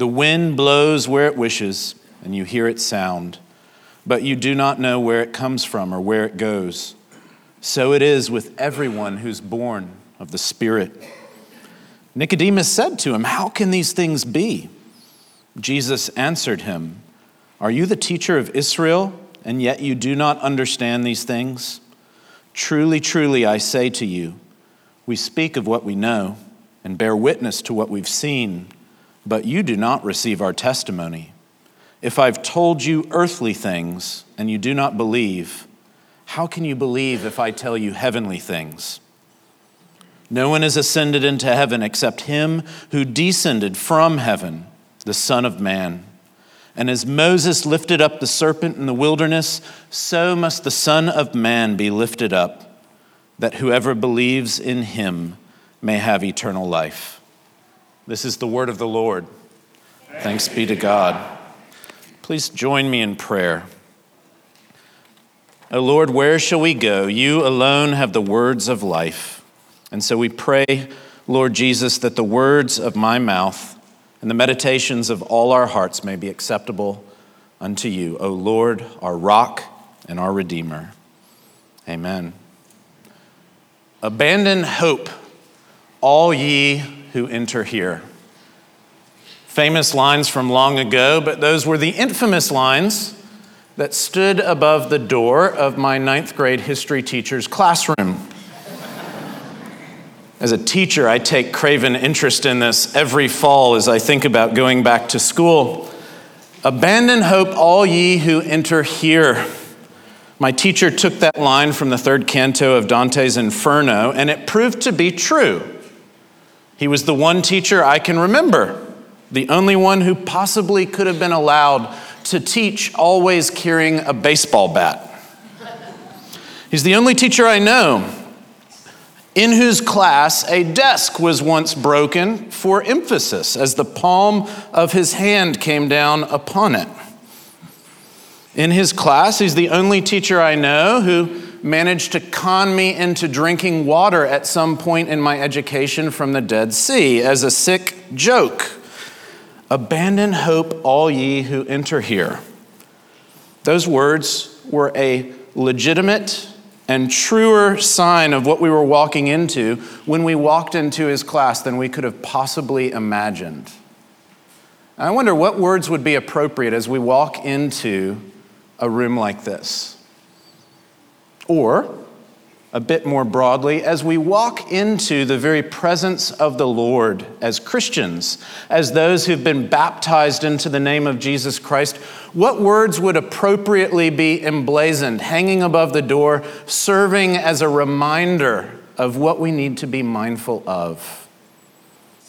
The wind blows where it wishes, and you hear its sound, but you do not know where it comes from or where it goes. So it is with everyone who's born of the Spirit. Nicodemus said to him, How can these things be? Jesus answered him, Are you the teacher of Israel, and yet you do not understand these things? Truly, truly, I say to you, we speak of what we know and bear witness to what we've seen but you do not receive our testimony. If I've told you earthly things and you do not believe, how can you believe if I tell you heavenly things? No one has ascended into heaven except him who descended from heaven, the Son of Man. And as Moses lifted up the serpent in the wilderness, so must the Son of Man be lifted up, that whoever believes in him may have eternal life. This is the word of the Lord. Thanks be to God. Please join me in prayer. O Lord, where shall we go? You alone have the words of life. And so we pray, Lord Jesus, that the words of my mouth and the meditations of all our hearts may be acceptable unto you, O Lord, our rock and our redeemer. Amen. Abandon hope, all ye who enter here. Famous lines from long ago, but those were the infamous lines that stood above the door of my ninth grade history teacher's classroom. As a teacher, I take craven interest in this every fall as I think about going back to school. Abandon hope, all ye who enter here. My teacher took that line from the third canto of Dante's Inferno, and it proved to be true. He was the one teacher I can remember, the only one who possibly could have been allowed to teach always carrying a baseball bat. He's the only teacher I know in whose class a desk was once broken for emphasis as the palm of his hand came down upon it. In his class, he's the only teacher I know who managed to con me into drinking water at some point in my education from the Dead Sea as a sick joke. Abandon hope, all ye who enter here. Those words were a legitimate and truer sign of what we were walking into when we walked into his class than we could have possibly imagined. I wonder what words would be appropriate as we walk into a room like this. Or, a bit more broadly, as we walk into the very presence of the Lord as Christians, as those who've been baptized into the name of Jesus Christ, what words would appropriately be emblazoned, hanging above the door, serving as a reminder of what we need to be mindful of?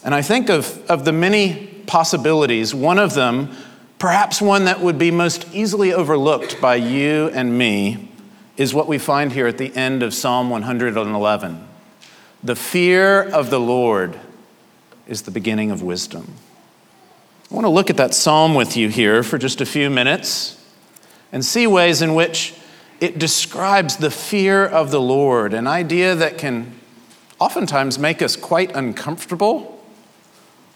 And I think of, of the many possibilities, one of them, perhaps one that would be most easily overlooked by you and me is what we find here at the end of Psalm 111. The fear of the Lord is the beginning of wisdom. I want to look at that psalm with you here for just a few minutes and see ways in which it describes the fear of the Lord, an idea that can oftentimes make us quite uncomfortable,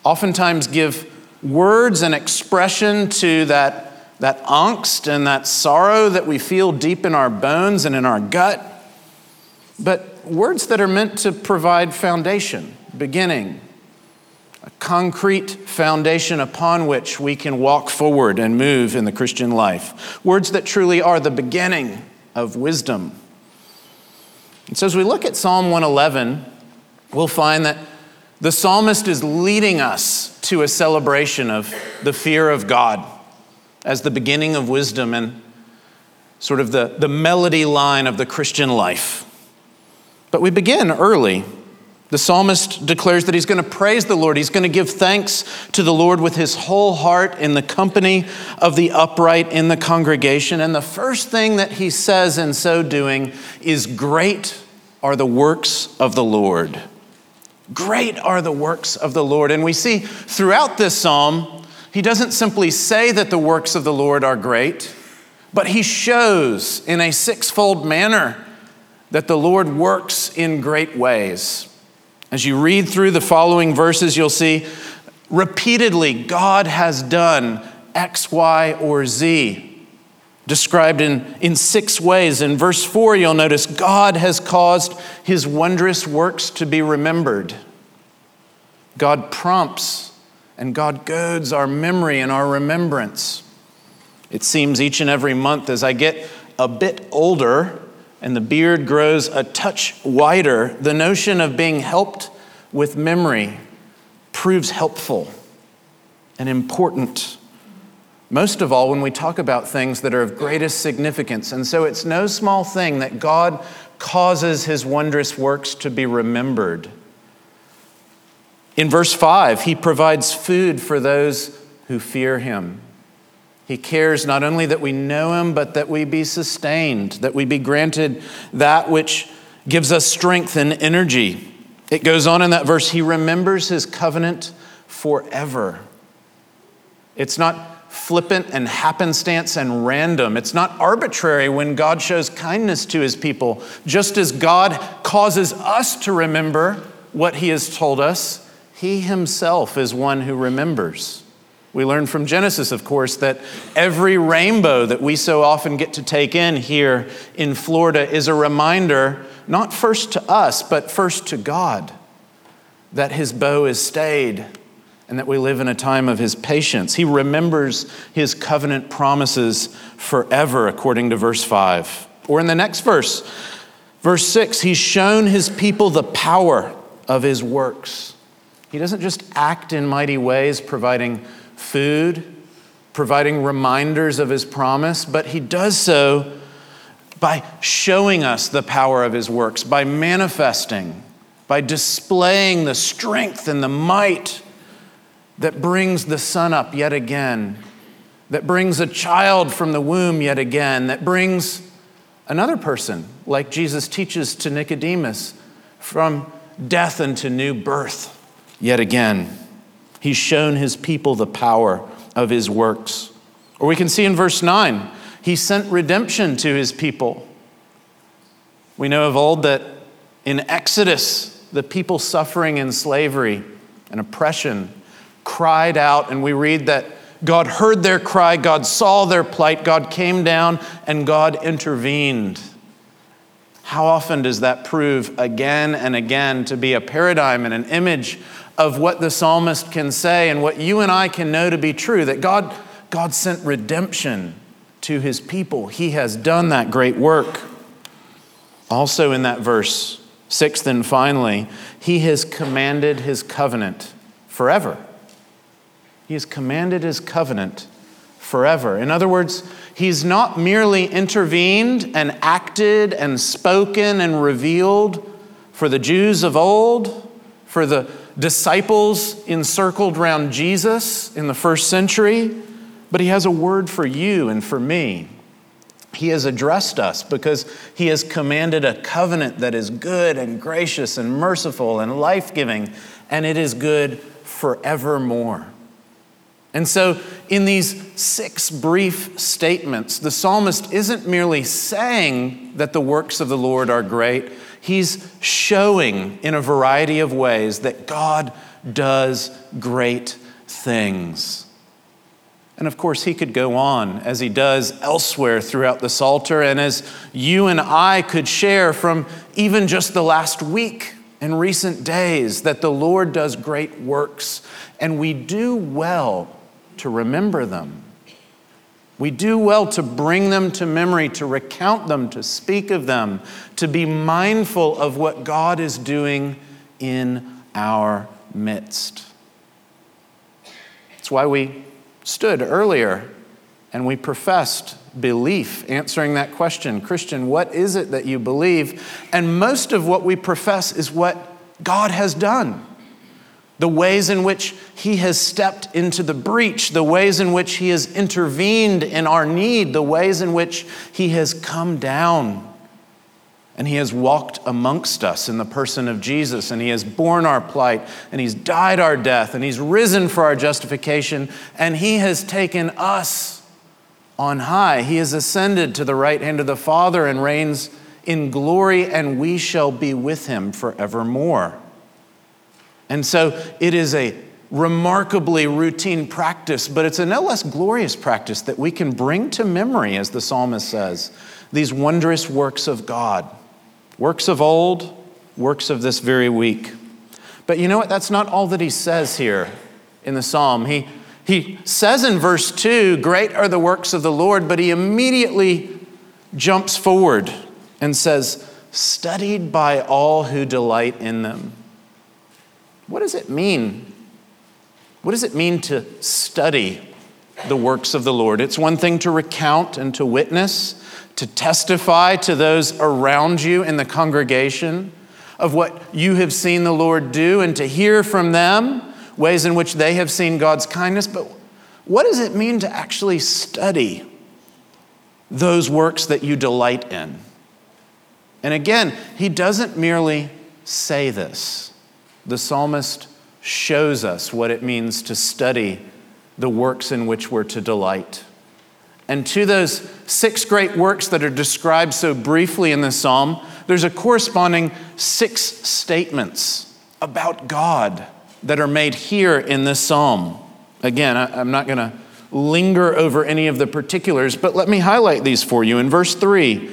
oftentimes give words and expression to that that angst and that sorrow that we feel deep in our bones and in our gut, but words that are meant to provide foundation, beginning, a concrete foundation upon which we can walk forward and move in the Christian life. Words that truly are the beginning of wisdom. And so, as we look at Psalm 111, we'll find that the psalmist is leading us to a celebration of the fear of God as the beginning of wisdom and sort of the, the melody line of the Christian life. But we begin early. The psalmist declares that he's going to praise the Lord. He's going to give thanks to the Lord with his whole heart in the company of the upright in the congregation. And the first thing that he says in so doing is, Great are the works of the Lord. Great are the works of the Lord. And we see throughout this psalm, he doesn't simply say that the works of the Lord are great, but he shows in a sixfold manner that the Lord works in great ways. As you read through the following verses, you'll see repeatedly God has done X, Y, or Z described in, in six ways. In verse 4, you'll notice God has caused his wondrous works to be remembered. God prompts and God goads our memory and our remembrance. It seems each and every month as I get a bit older and the beard grows a touch wider, the notion of being helped with memory proves helpful and important. Most of all, when we talk about things that are of greatest significance. And so it's no small thing that God causes his wondrous works to be remembered. In verse 5, he provides food for those who fear him. He cares not only that we know him, but that we be sustained, that we be granted that which gives us strength and energy. It goes on in that verse, he remembers his covenant forever. It's not flippant and happenstance and random. It's not arbitrary when God shows kindness to his people. Just as God causes us to remember what he has told us, he himself is one who remembers. We learn from Genesis, of course, that every rainbow that we so often get to take in here in Florida is a reminder, not first to us, but first to God, that his bow is stayed and that we live in a time of his patience. He remembers his covenant promises forever, according to verse 5. Or in the next verse, verse 6, he's shown his people the power of his works. He doesn't just act in mighty ways, providing food, providing reminders of his promise, but he does so by showing us the power of his works, by manifesting, by displaying the strength and the might that brings the sun up yet again, that brings a child from the womb yet again, that brings another person, like Jesus teaches to Nicodemus, from death into new birth yet again. He's shown his people the power of his works. Or we can see in verse 9, he sent redemption to his people. We know of old that in Exodus, the people suffering in slavery and oppression cried out, and we read that God heard their cry, God saw their plight, God came down, and God intervened. How often does that prove again and again to be a paradigm and an image of what the psalmist can say and what you and I can know to be true that God, God sent redemption to his people. He has done that great work. Also, in that verse, sixth and finally, he has commanded his covenant forever. He has commanded his covenant forever. In other words, he's not merely intervened and acted and spoken and revealed for the Jews of old, for the disciples encircled around Jesus in the first century, but he has a word for you and for me. He has addressed us because he has commanded a covenant that is good and gracious and merciful and life giving, and it is good forevermore. And so, in these six brief statements, the psalmist isn't merely saying that the works of the Lord are great, he's showing in a variety of ways that God does great things. And of course, he could go on as he does elsewhere throughout the Psalter, and as you and I could share from even just the last week and recent days that the Lord does great works, and we do well to remember them. We do well to bring them to memory, to recount them, to speak of them, to be mindful of what God is doing in our midst. That's why we stood earlier and we professed belief, answering that question Christian, what is it that you believe? And most of what we profess is what God has done. The ways in which He has stepped into the breach, the ways in which He has intervened in our need, the ways in which He has come down and He has walked amongst us in the person of Jesus, and He has borne our plight, and He's died our death, and He's risen for our justification, and He has taken us on high. He has ascended to the right hand of the Father and reigns in glory, and we shall be with him forevermore. And so it is a remarkably routine practice, but it's a no less glorious practice that we can bring to memory, as the psalmist says, these wondrous works of God, works of old, works of this very week. But you know what? That's not all that he says here in the psalm. He he says in verse 2, Great are the works of the Lord, but he immediately jumps forward and says, Studied by all who delight in them. What does it mean? What does it mean to study the works of the Lord? It's one thing to recount and to witness, to testify to those around you in the congregation of what you have seen the Lord do and to hear from them ways in which they have seen God's kindness, but what does it mean to actually study those works that you delight in? And again, he doesn't merely say this. The psalmist shows us what it means to study the works in which we're to delight. And to those six great works that are described so briefly in the psalm, there's a corresponding six statements about God that are made here in this psalm. Again, I, am not going to linger over any of the particulars, but let me highlight these for you. In verse 3,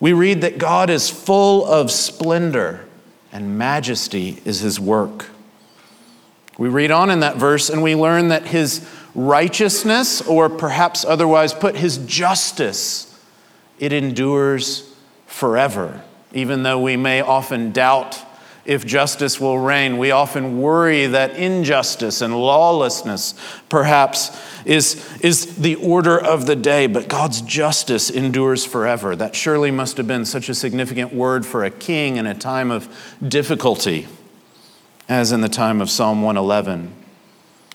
we read that God is full of splendor and majesty is his work. We read on in that verse and we learn that his righteousness, or perhaps otherwise put, his justice, it endures forever, even though we may often doubt if justice will reign. We often worry that injustice and lawlessness perhaps is, is the order of the day, but God's justice endures forever. That surely must have been such a significant word for a king in a time of difficulty, as in the time of Psalm 111.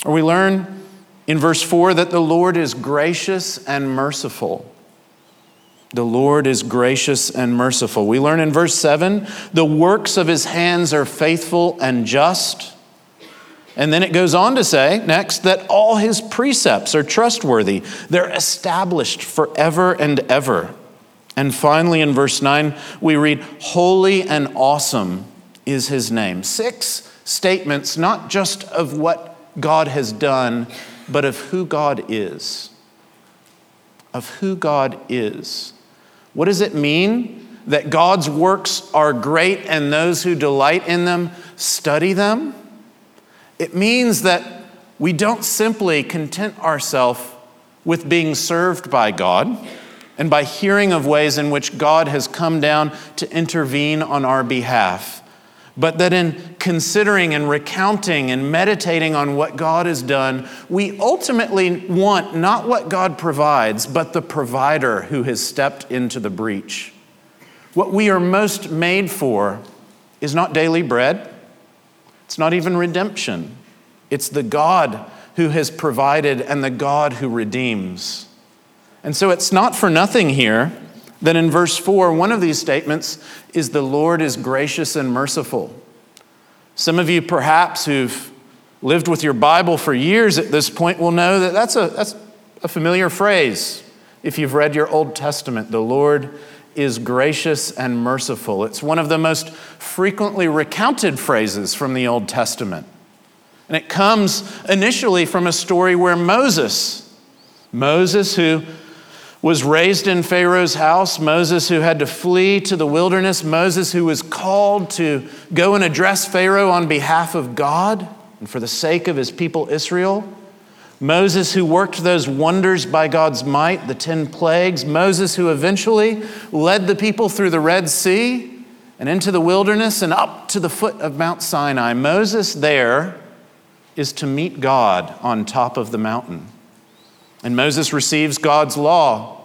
Or we learn in verse 4 that the Lord is gracious and merciful. The Lord is gracious and merciful. We learn in verse 7 the works of his hands are faithful and just. And then it goes on to say next that all his precepts are trustworthy, they're established forever and ever. And finally, in verse 9, we read, Holy and awesome is his name. Six statements, not just of what God has done, but of who God is. Of who God is. What does it mean that God's works are great and those who delight in them study them? It means that we don't simply content ourselves with being served by God and by hearing of ways in which God has come down to intervene on our behalf, but that in considering and recounting and meditating on what God has done, we ultimately want not what God provides, but the provider who has stepped into the breach. What we are most made for is not daily bread, it's not even redemption. It's the God who has provided and the God who redeems. And so it's not for nothing here that in verse 4, one of these statements is the Lord is gracious and merciful. Some of you, perhaps, who've lived with your Bible for years at this point, will know that that's a, that's a familiar phrase. If you've read your Old Testament, the Lord is gracious and merciful. It's one of the most frequently recounted phrases from the Old Testament. And it comes initially from a story where Moses, Moses, who was raised in Pharaoh's house, Moses who had to flee to the wilderness, Moses who was called to go and address Pharaoh on behalf of God and for the sake of his people Israel. Moses, who worked those wonders by God's might, the 10 plagues. Moses, who eventually led the people through the Red Sea and into the wilderness and up to the foot of Mount Sinai. Moses there is to meet God on top of the mountain. And Moses receives God's law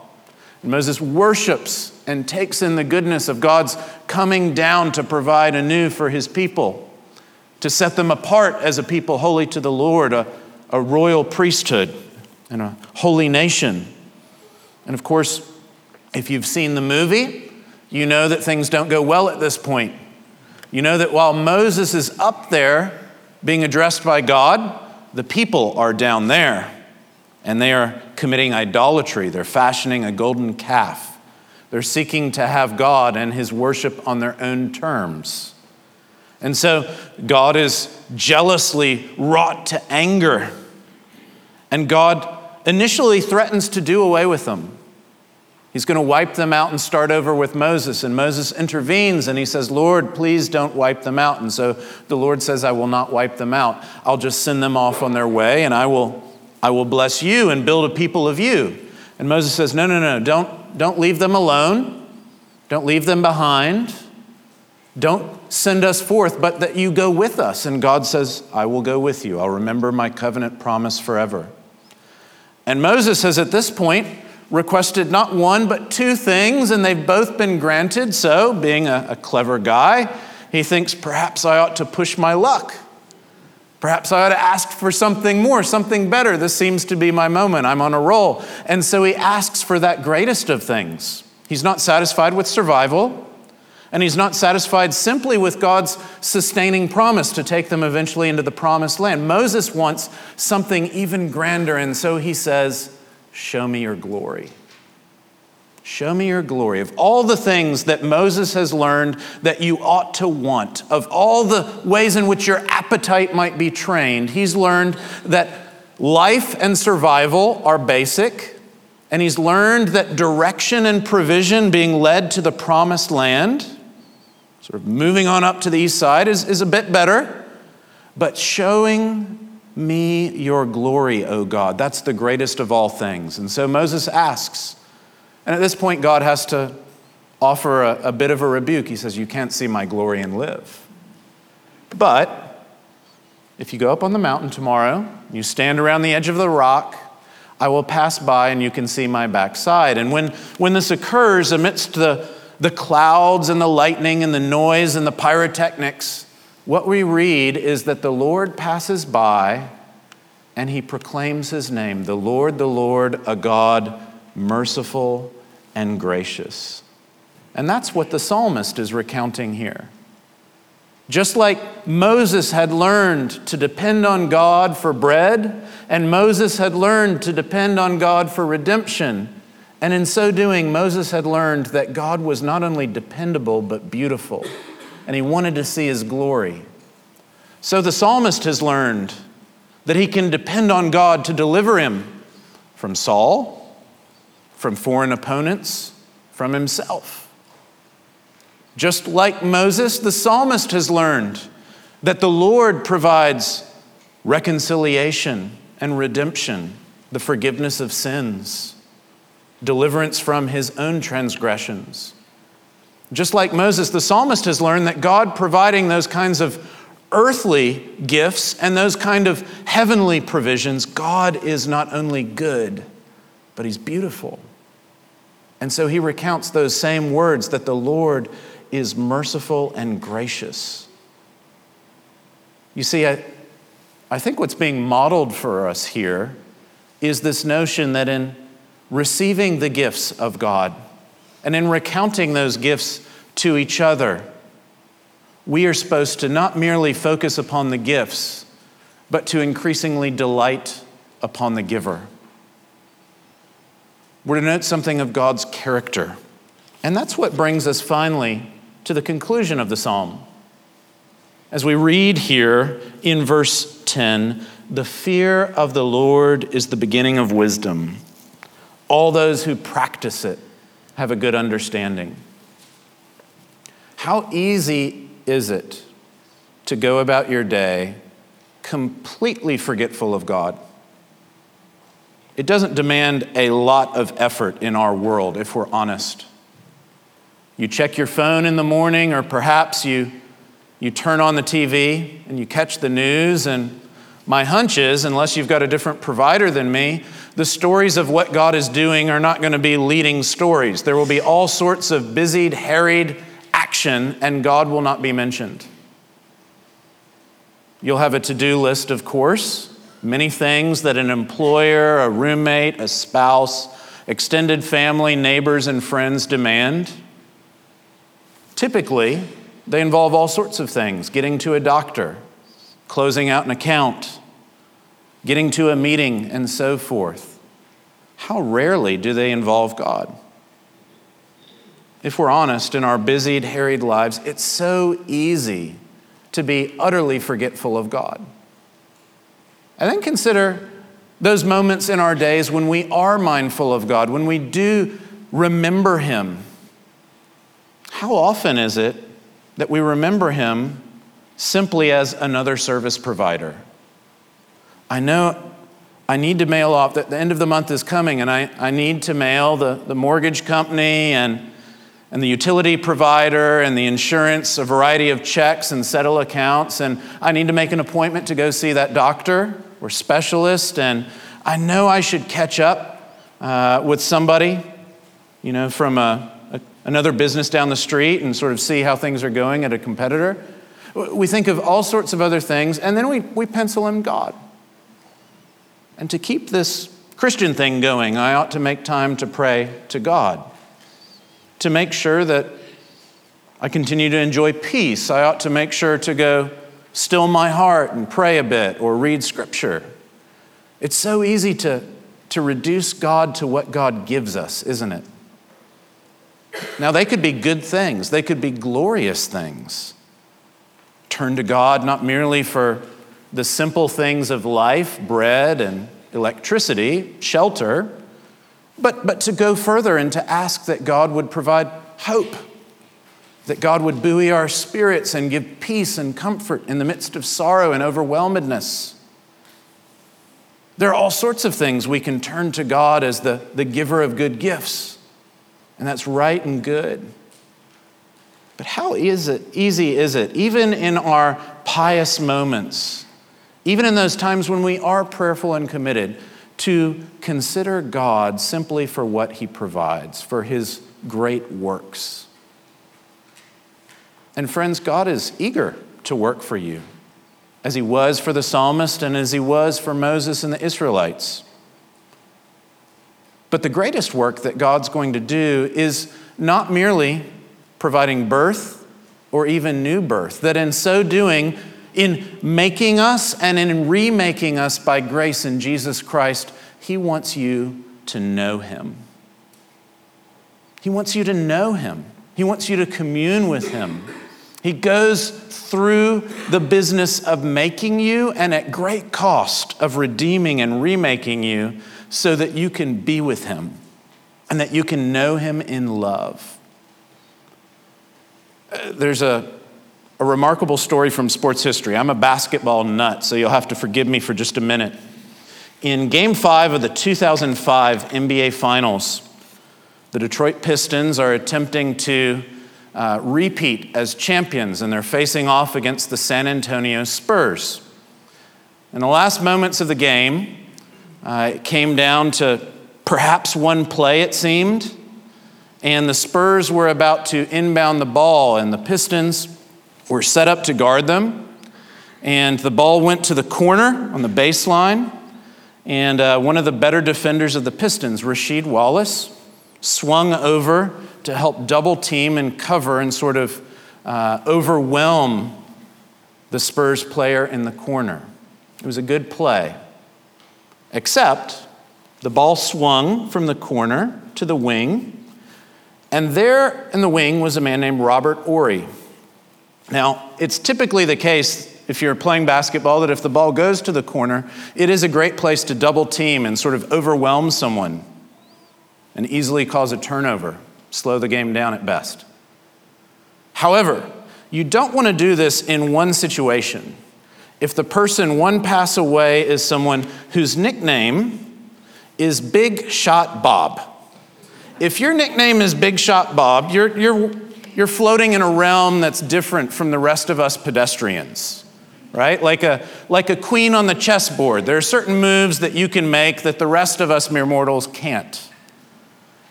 and Moses worships and takes in the goodness of God's coming down to provide anew for his people, to set them apart as a people holy to the Lord, a, a royal priesthood, and a holy nation. And of course, if you've seen the movie, you know that things don't go well at this point. You know that while Moses is up there being addressed by God, the people are down there and they are committing idolatry. They're fashioning a golden calf. They're seeking to have God and his worship on their own terms. And so God is jealously wrought to anger. And God initially threatens to do away with them. He's going to wipe them out and start over with Moses. And Moses intervenes and he says, Lord, please don't wipe them out. And so the Lord says, I will not wipe them out. I'll just send them off on their way and I will I will bless you and build a people of you. And Moses says, No, no, no, don't, don't leave them alone. Don't leave them behind. Don't send us forth, but that you go with us. And God says, I will go with you. I'll remember my covenant promise forever. And Moses has at this point requested not one, but two things, and they've both been granted. So, being a, a clever guy, he thinks perhaps I ought to push my luck. Perhaps I ought to ask for something more, something better. This seems to be my moment. I'm on a roll. And so he asks for that greatest of things. He's not satisfied with survival, and he's not satisfied simply with God's sustaining promise to take them eventually into the promised land. Moses wants something even grander, and so he says, Show me your glory. Show me your glory. Of all the things that Moses has learned that you ought to want, of all the ways in which your appetite might be trained, he's learned that life and survival are basic. And he's learned that direction and provision being led to the promised land, sort of moving on up to the east side, is, is a bit better. But showing me your glory, O God, that's the greatest of all things. And so Moses asks, and at this point, God has to offer a, a bit of a rebuke. He says, You can't see my glory and live. But if you go up on the mountain tomorrow, you stand around the edge of the rock, I will pass by and you can see my backside. And when, when this occurs amidst the, the clouds and the lightning and the noise and the pyrotechnics, what we read is that the Lord passes by and he proclaims his name the Lord, the Lord, a God merciful, and gracious. And that's what the psalmist is recounting here. Just like Moses had learned to depend on God for bread, and Moses had learned to depend on God for redemption, and in so doing, Moses had learned that God was not only dependable, but beautiful, and he wanted to see his glory. So the psalmist has learned that he can depend on God to deliver him from Saul, from foreign opponents, from himself. Just like Moses, the psalmist has learned that the Lord provides reconciliation and redemption, the forgiveness of sins, deliverance from his own transgressions. Just like Moses, the psalmist has learned that God providing those kinds of earthly gifts and those kind of heavenly provisions, God is not only good, but he's beautiful. And so he recounts those same words that the Lord is merciful and gracious. You see, I, I think what's being modeled for us here is this notion that in receiving the gifts of God and in recounting those gifts to each other, we are supposed to not merely focus upon the gifts, but to increasingly delight upon the giver. We're to note something of God's character. And that's what brings us finally to the conclusion of the psalm. As we read here in verse 10, the fear of the Lord is the beginning of wisdom. all those who practice it have a good understanding. How easy is it to go about your day completely forgetful of God? It doesn't demand a lot of effort in our world, if we're honest. You check your phone in the morning, or perhaps you, you turn on the TV and you catch the news. And my hunch is, unless you've got a different provider than me, the stories of what God is doing are not going to be leading stories. There will be all sorts of busied, harried action, and God will not be mentioned. You'll have a to do list, of course, many things that an employer, a roommate, a spouse, extended family, neighbors, and friends demand. Typically, they involve all sorts of things getting to a doctor, closing out an account, getting to a meeting, and so forth. How rarely do they involve God? If we're honest, in our busied, harried lives, it's so easy to be utterly forgetful of God. And then consider those moments in our days when we are mindful of God, when we do remember Him how often is it that we remember him simply as another service provider? I know I need to mail off, that the end of the month is coming, and I, I need to mail the, the mortgage company and, and the utility provider and the insurance, a variety of checks and settle accounts, and I need to make an appointment to go see that doctor or specialists, and I know I should catch up uh, with somebody, you know, from a another business down the street and sort of see how things are going at a competitor. We think of all sorts of other things, and then we, we pencil in God. And to keep this Christian thing going, I ought to make time to pray to God. To make sure that I continue to enjoy peace, I ought to make sure to go still my heart and pray a bit or read scripture. It's so easy to, to reduce God to what God gives us, isn't it? Now, they could be good things, they could be glorious things. Turn to God not merely for the simple things of life, bread and electricity, shelter, but, but to go further and to ask that God would provide hope, that God would buoy our spirits and give peace and comfort in the midst of sorrow and overwhelmedness. There are all sorts of things we can turn to God as the, the giver of good gifts. And that's right and good. But how is it, easy is it, even in our pious moments, even in those times when we are prayerful and committed, to consider God simply for what He provides, for His great works? And friends, God is eager to work for you, as He was for the psalmist and as He was for Moses and the Israelites. But the greatest work that God's going to do is not merely providing birth or even new birth, that in so doing, in making us and in remaking us by grace in Jesus Christ, He wants you to know Him. He wants you to know Him. He wants you to commune with Him. He goes through the business of making you and at great cost of redeeming and remaking you so that you can be with Him and that you can know Him in love. Uh, there's a, a remarkable story from sports history. I'm a basketball nut, so you'll have to forgive me for just a minute. In game five of the 2005 NBA Finals, the Detroit Pistons are attempting to uh, repeat as champions, and they're facing off against the San Antonio Spurs. In the last moments of the game, uh, it came down to perhaps one play, it seemed. And the Spurs were about to inbound the ball, and the Pistons were set up to guard them. And the ball went to the corner on the baseline. And uh, one of the better defenders of the Pistons, Rasheed Wallace, swung over to help double team and cover and sort of uh, overwhelm the Spurs player in the corner. It was a good play. Except the ball swung from the corner to the wing, and there in the wing was a man named Robert Horry. Now, it's typically the case if you're playing basketball that if the ball goes to the corner, it is a great place to double team and sort of overwhelm someone. and easily cause a turnover, slow the game down at best. However, you don't want to do this in one situation. If the person one pass away is someone whose nickname is Big Shot Bob. If your nickname is Big Shot Bob, you're, you're, you're floating in a realm that's different from the rest of us pedestrians, right? Like a, like a queen on the chessboard. There are certain moves that you can make that the rest of us mere mortals can't.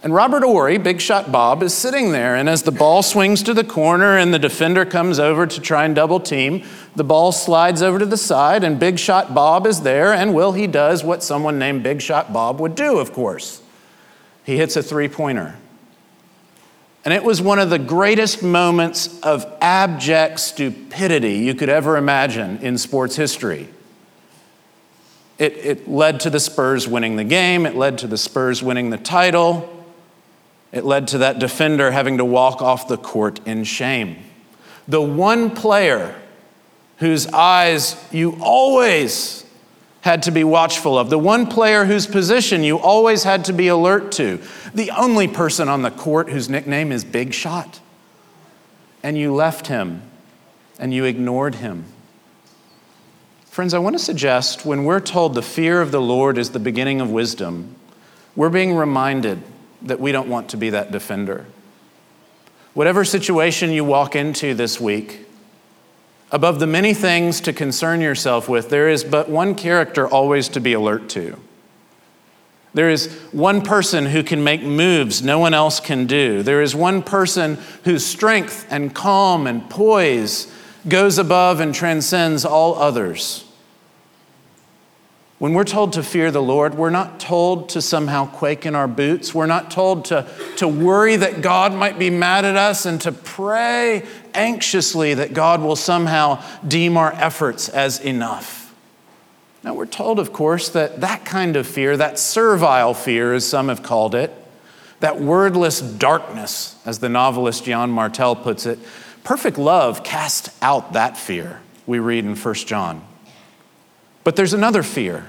And Robert Horry, Big Shot Bob, is sitting there, and as the ball swings to the corner and the defender comes over to try and double team, the ball slides over to the side, and Big Shot Bob is there, and Will he does what someone named Big Shot Bob would do, of course. He hits a three pointer. And it was one of the greatest moments of abject stupidity you could ever imagine in sports history. It, it led to the Spurs winning the game, it led to the Spurs winning the title. It led to that defender having to walk off the court in shame. The one player whose eyes you always had to be watchful of, the one player whose position you always had to be alert to, the only person on the court whose nickname is Big Shot. And you left him and you ignored him. Friends, I want to suggest when we're told the fear of the Lord is the beginning of wisdom, we're being reminded that we don't want to be that defender. Whatever situation you walk into this week, above the many things to concern yourself with, there is but one character always to be alert to. There is one person who can make moves no one else can do. There is one person whose strength and calm and poise goes above and transcends all others. When we're told to fear the Lord, we're not told to somehow quake in our boots. We're not told to, to worry that God might be mad at us and to pray anxiously that God will somehow deem our efforts as enough. Now, we're told, of course, that that kind of fear, that servile fear, as some have called it, that wordless darkness, as the novelist Yann Martel puts it, perfect love casts out that fear, we read in 1 John. But there's another fear.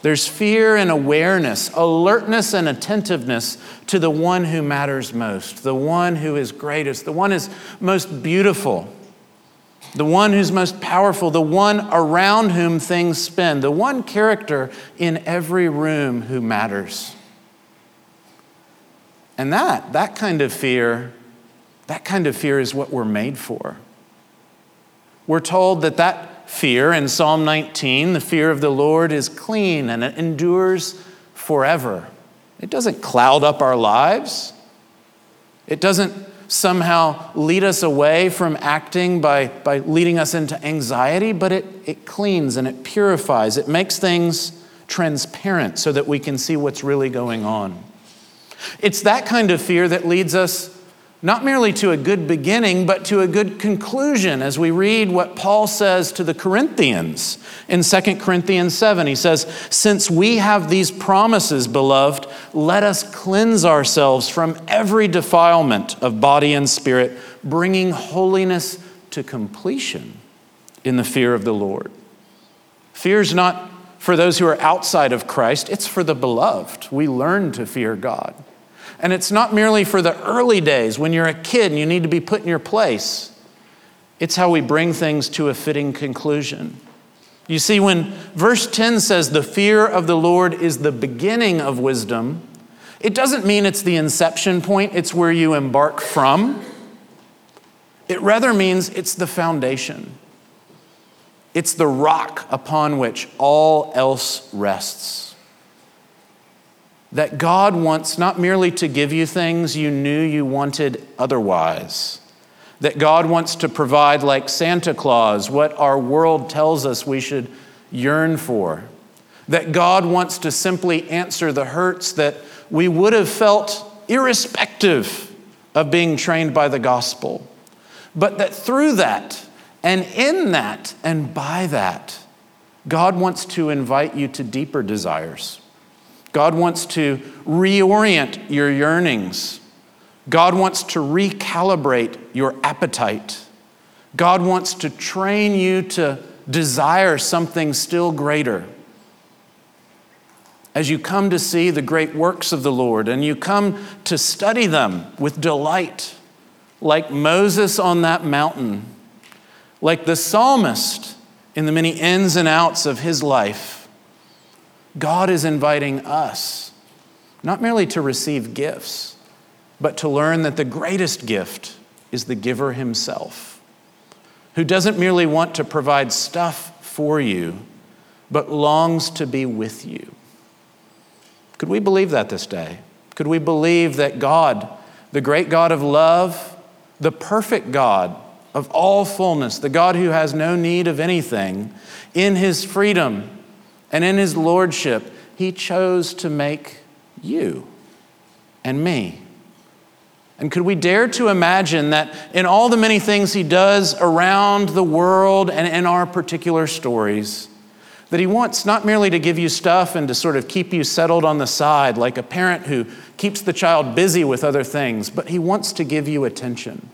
There's fear and awareness, alertness and attentiveness to the one who matters most, the one who is greatest, the one who's most beautiful, the one who's most powerful, the one around whom things spin, the one character in every room who matters. And that, that kind of fear, that kind of fear is what we're made for. We're told that that fear in Psalm 19, the fear of the Lord is clean and it endures forever. It doesn't cloud up our lives. It doesn't somehow lead us away from acting by, by leading us into anxiety, but it, it cleans and it purifies. It makes things transparent so that we can see what's really going on. It's that kind of fear that leads us not merely to a good beginning, but to a good conclusion as we read what Paul says to the Corinthians in 2 Corinthians 7. He says, Since we have these promises, beloved, let us cleanse ourselves from every defilement of body and spirit, bringing holiness to completion in the fear of the Lord. Fear is not for those who are outside of Christ, it's for the beloved. We learn to fear God. And it's not merely for the early days when you're a kid and you need to be put in your place. It's how we bring things to a fitting conclusion. You see, when verse 10 says the fear of the Lord is the beginning of wisdom, it doesn't mean it's the inception point, it's where you embark from. It rather means it's the foundation. It's the rock upon which all else rests. That God wants not merely to give you things you knew you wanted otherwise, that God wants to provide, like Santa Claus, what our world tells us we should yearn for, that God wants to simply answer the hurts that we would have felt irrespective of being trained by the gospel, but that through that and in that and by that, God wants to invite you to deeper desires God wants to reorient your yearnings. God wants to recalibrate your appetite. God wants to train you to desire something still greater. as you come to see the great works of the Lord and you come to study them with delight, like Moses on that mountain, like the psalmist in the many ins and outs of his life, God is inviting us not merely to receive gifts, but to learn that the greatest gift is the giver himself, who doesn't merely want to provide stuff for you, but longs to be with you. Could we believe that this day? Could we believe that God, the great God of love, the perfect God of all fullness, the God who has no need of anything, in his freedom and in his lordship, he chose to make you and me. And could we dare to imagine that in all the many things he does around the world and in our particular stories, that he wants not merely to give you stuff and to sort of keep you settled on the side like a parent who keeps the child busy with other things, but he wants to give you attention.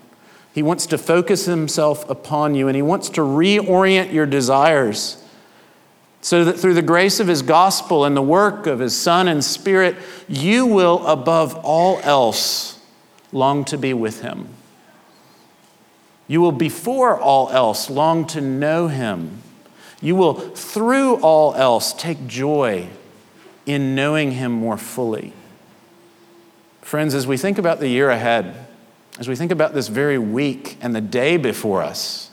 He wants to focus himself upon you and he wants to reorient your desires so that through the grace of his gospel and the work of his Son and Spirit, you will, above all else, long to be with him. You will, before all else, long to know him you will, through all else, take joy in knowing Him more fully. Friends, as we think about the year ahead, as we think about this very week and the day before us,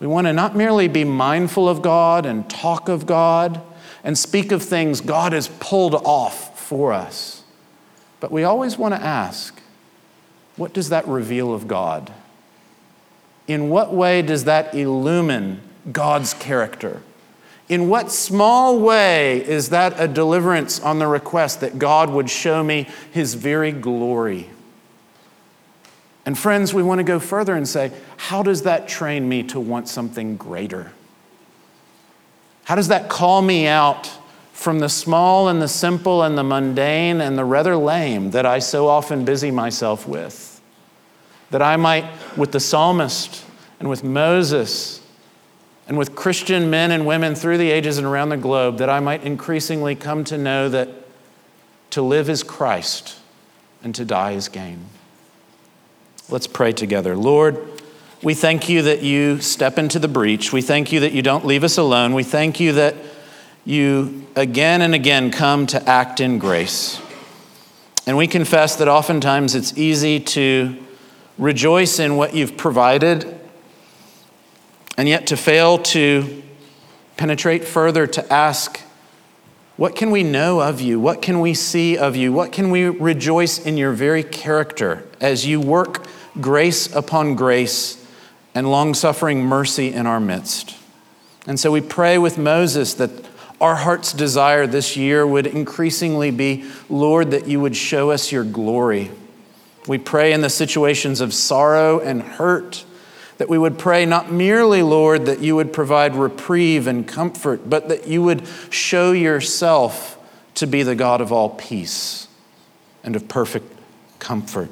we want to not merely be mindful of God and talk of God and speak of things God has pulled off for us, but we always want to ask, what does that reveal of God? In what way does that illumine God's character? In what small way is that a deliverance on the request that God would show me his very glory? And friends, we want to go further and say, how does that train me to want something greater? How does that call me out from the small and the simple and the mundane and the rather lame that I so often busy myself with? That I might, with the psalmist and with Moses and with Christian men and women through the ages and around the globe, that I might increasingly come to know that to live is Christ and to die is gain. Let's pray together. Lord, we thank you that you step into the breach. We thank you that you don't leave us alone. We thank you that you again and again come to act in grace. And we confess that oftentimes it's easy to rejoice in what you've provided and yet to fail to penetrate further to ask, what can we know of you? What can we see of you? What can we rejoice in your very character as you work grace upon grace and long suffering mercy in our midst? And so we pray with Moses that our heart's desire this year would increasingly be, Lord, that you would show us your glory. We pray in the situations of sorrow and hurt that we would pray not merely, Lord, that you would provide reprieve and comfort, but that you would show yourself to be the God of all peace and of perfect comfort.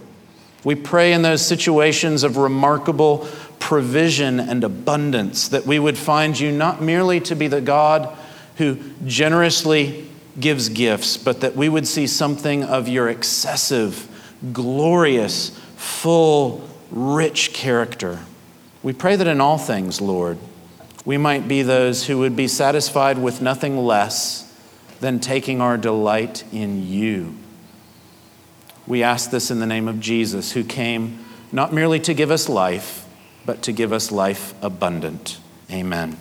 We pray in those situations of remarkable provision and abundance that we would find you not merely to be the God who generously gives gifts, but that we would see something of your excessive, glorious, full, rich character. We pray that in all things, Lord, we might be those who would be satisfied with nothing less than taking our delight in you. We ask this in the name of Jesus, who came not merely to give us life, but to give us life abundant. Amen.